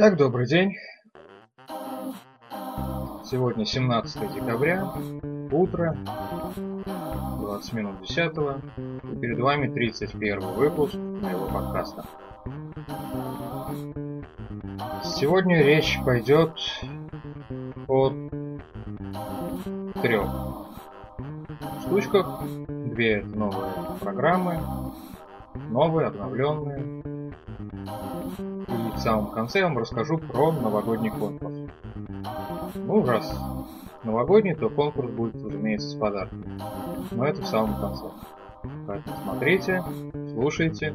Так, добрый день. Сегодня 17 декабря, утро, 20 минут 10 и перед вами 31 выпуск моего подкаста. Сегодня речь пойдет о трех штучках. Две новые программы, новые, обновленные. И в самом конце я вам расскажу про новогодний конкурс. Ну, раз новогодний, то конкурс будет, разумеется, с подарками. Но это в самом конце. Поэтому смотрите, слушайте.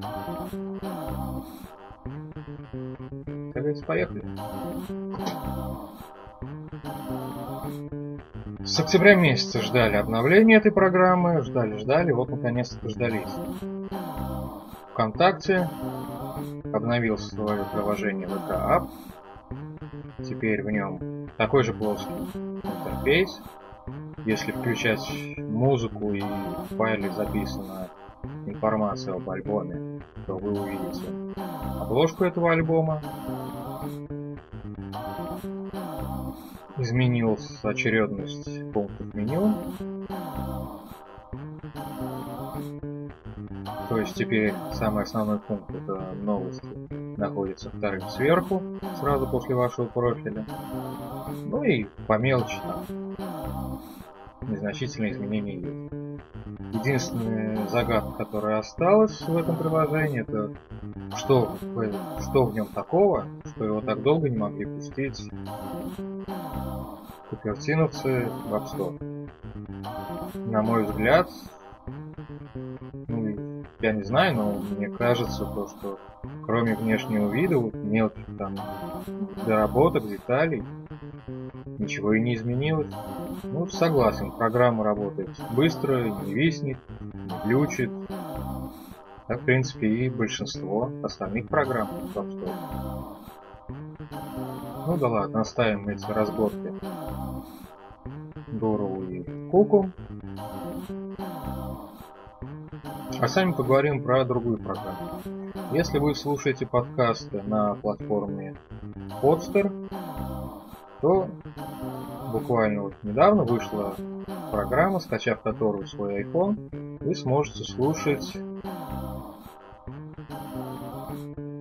Как говорится, поехали. С октября месяца ждали обновления этой программы, ждали, ждали, вот наконец-то дождались. ВКонтакте обновил свое приложение VK App. Теперь в нем такой же плоский интерфейс. Если включать музыку и в файле записана информация об альбоме, то вы увидите обложку этого альбома. Изменилась очередность пунктов меню. То есть теперь самый основной пункт это новости находится вторым сверху, сразу после вашего профиля. Ну и по мелочи там незначительные изменения есть. Единственная загадка, которая осталась в этом приложении, это что, что в нем такого, что его так долго не могли пустить купертиновцы в App Store. На мой взгляд, я не знаю, но мне кажется, то, что кроме внешнего вида, вот мелких там доработок, деталей, ничего и не изменилось. Ну, согласен, программа работает быстро, не виснет, не глючит. Так, в принципе, и большинство остальных программ Store. Ну да ладно, оставим эти разборки Дорову и Куку. А сами поговорим про другую программу. Если вы слушаете подкасты на платформе Podster, то буквально вот недавно вышла программа, скачав которую свой iPhone, вы сможете слушать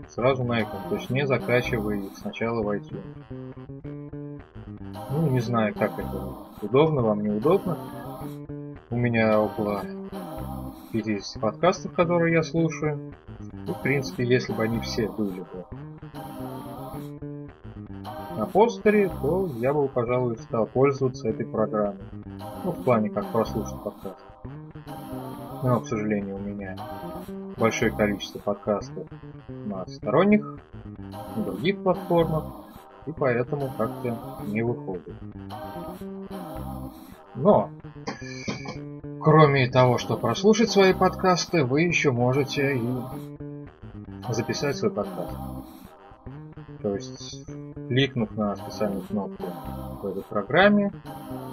сразу на iPhone, то есть не закачивая их сначала в iTunes. Ну, не знаю, как это удобно, вам неудобно. У меня около 50 подкастов, которые я слушаю. И, в принципе, если бы они все были бы на постере, то я бы, пожалуй, стал пользоваться этой программой. Ну, в плане, как прослушать подкаст. Но, к сожалению, у меня большое количество подкастов на сторонних, на других платформах, и поэтому как-то не выходит. Но, кроме того, что прослушать свои подкасты, вы еще можете и записать свой подкаст. То есть, кликнув на специальную кнопку в этой программе,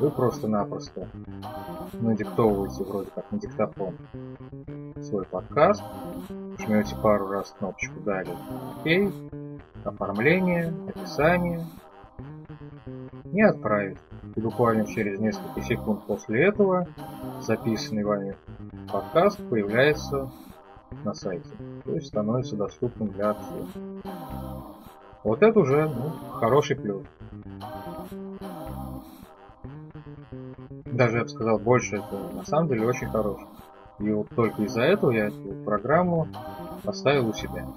вы просто-напросто надиктовываете вроде как на диктофон свой подкаст, жмете пару раз кнопочку «Далее», «Окей», оформление, описание и отправить. И буквально через несколько секунд после этого записанный вами подкаст появляется на сайте. То есть становится доступным для всех. Вот это уже ну, хороший плюс. Даже я бы сказал больше, это на самом деле очень хороший. И вот только из-за этого я эту программу поставил у себя.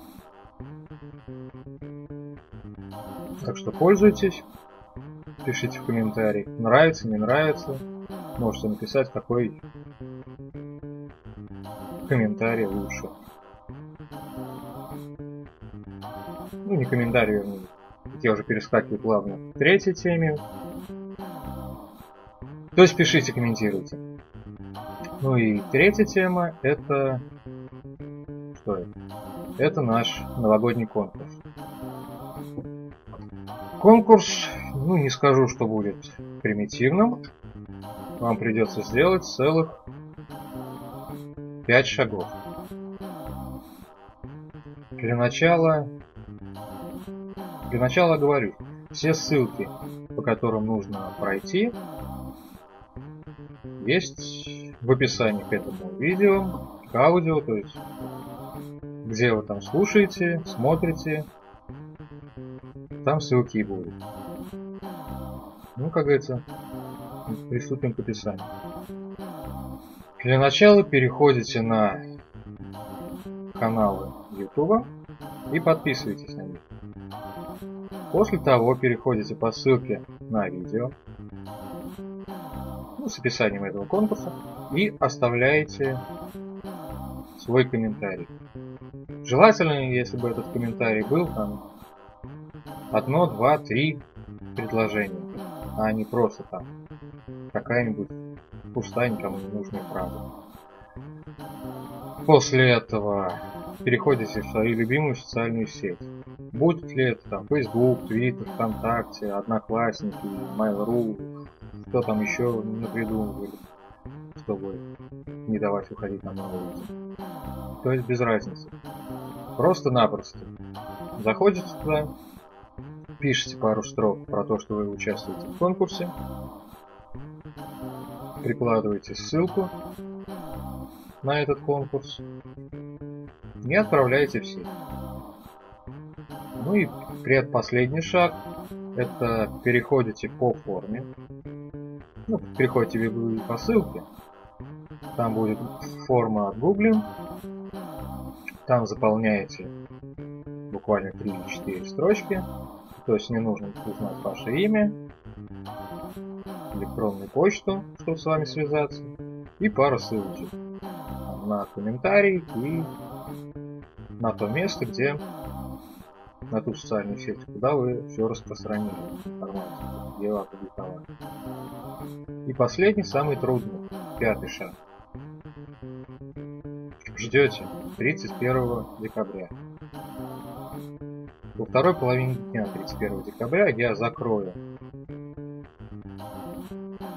Так что пользуйтесь, пишите в комментарии, нравится, не нравится. Можете написать, какой комментарий лучше. Ну, не комментарий, вернее. Я уже перескакиваю плавно к третьей теме. То есть пишите, комментируйте. Ну и третья тема это... Что это? Это наш новогодний конкурс. Конкурс, ну не скажу, что будет примитивным. Вам придется сделать целых 5 шагов. Для начала Для начала говорю, все ссылки, по которым нужно пройти, есть в описании к этому видео, к аудио, то есть где вы там слушаете, смотрите, там ссылки и будут. Ну, как говорится, приступим к описанию. Для начала переходите на каналы YouTube и подписывайтесь на. После того переходите по ссылке на видео ну, с описанием этого конкурса и оставляете свой комментарий. Желательно, если бы этот комментарий был там одно, два, три предложения, а не просто там какая-нибудь пустая, никому не нужная фраза. После этого переходите в свою любимую социальную сеть. Будет ли это там Facebook, Twitter, ВКонтакте, Одноклассники, Mail.ru, кто там еще напридумывали, чтобы не давать уходить на новый уровень. То есть без разницы. Просто-напросто. Заходите туда, пишите пару строк про то, что вы участвуете в конкурсе, прикладываете ссылку на этот конкурс и отправляете в сеть. Ну и предпоследний шаг это переходите по форме. Ну, переходите по ссылке. Там будет форма от Google. Там заполняете буквально 3-4 строчки. То есть не нужно узнать ваше имя, электронную почту, чтобы с вами связаться, и пару ссылочек на комментарий и на то место, где на ту социальную сеть, куда вы все распространили информацию, вы опубликовали. И последний, самый трудный, пятый шаг. Ждете 31 декабря. Во второй половине дня 31 декабря я закрою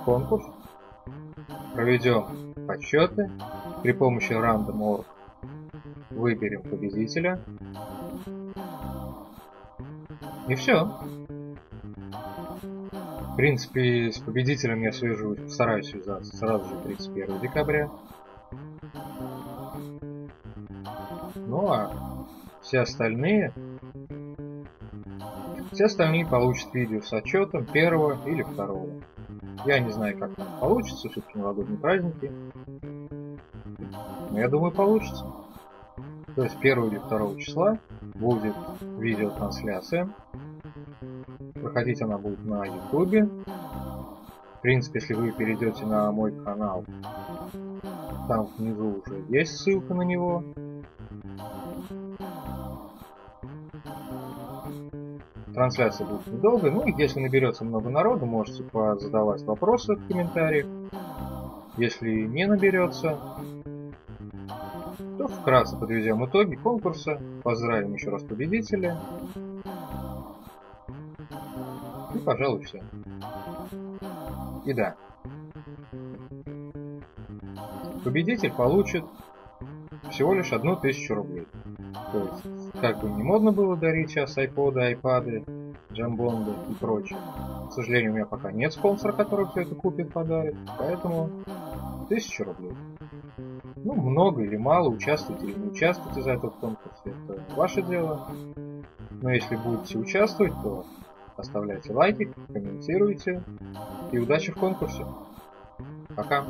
конкурс, проведем подсчеты, при помощи random.org выберем победителя. И все. В принципе, с победителем я свяжусь, постараюсь связаться сразу же 31 декабря. Ну а все остальные все остальные получат видео с отчетом первого или второго. Я не знаю, как там получится, все-таки новогодние праздники. Но я думаю, получится. То есть 1 или 2 числа будет видеотрансляция. Проходить она будет на ютубе. В принципе, если вы перейдете на мой канал, там внизу уже есть ссылка на него. Трансляция будет недолго. Ну и если наберется много народу, можете задавать вопросы в комментариях. Если не наберется, то вкратце подведем итоги конкурса. Поздравим еще раз победителя. Пожалуй, все. И да. Победитель получит всего лишь одну тысячу рублей. То есть, как бы не модно было дарить сейчас айподы, айпады, джамбонды и прочее. К сожалению, у меня пока нет спонсора, который все это купит, подарит. Поэтому тысячу рублей. Ну, много или мало, участвуйте или не участвуйте за это в конкурсе, это ваше дело. Но если будете участвовать, то оставляйте лайки, комментируйте и удачи в конкурсе. Пока!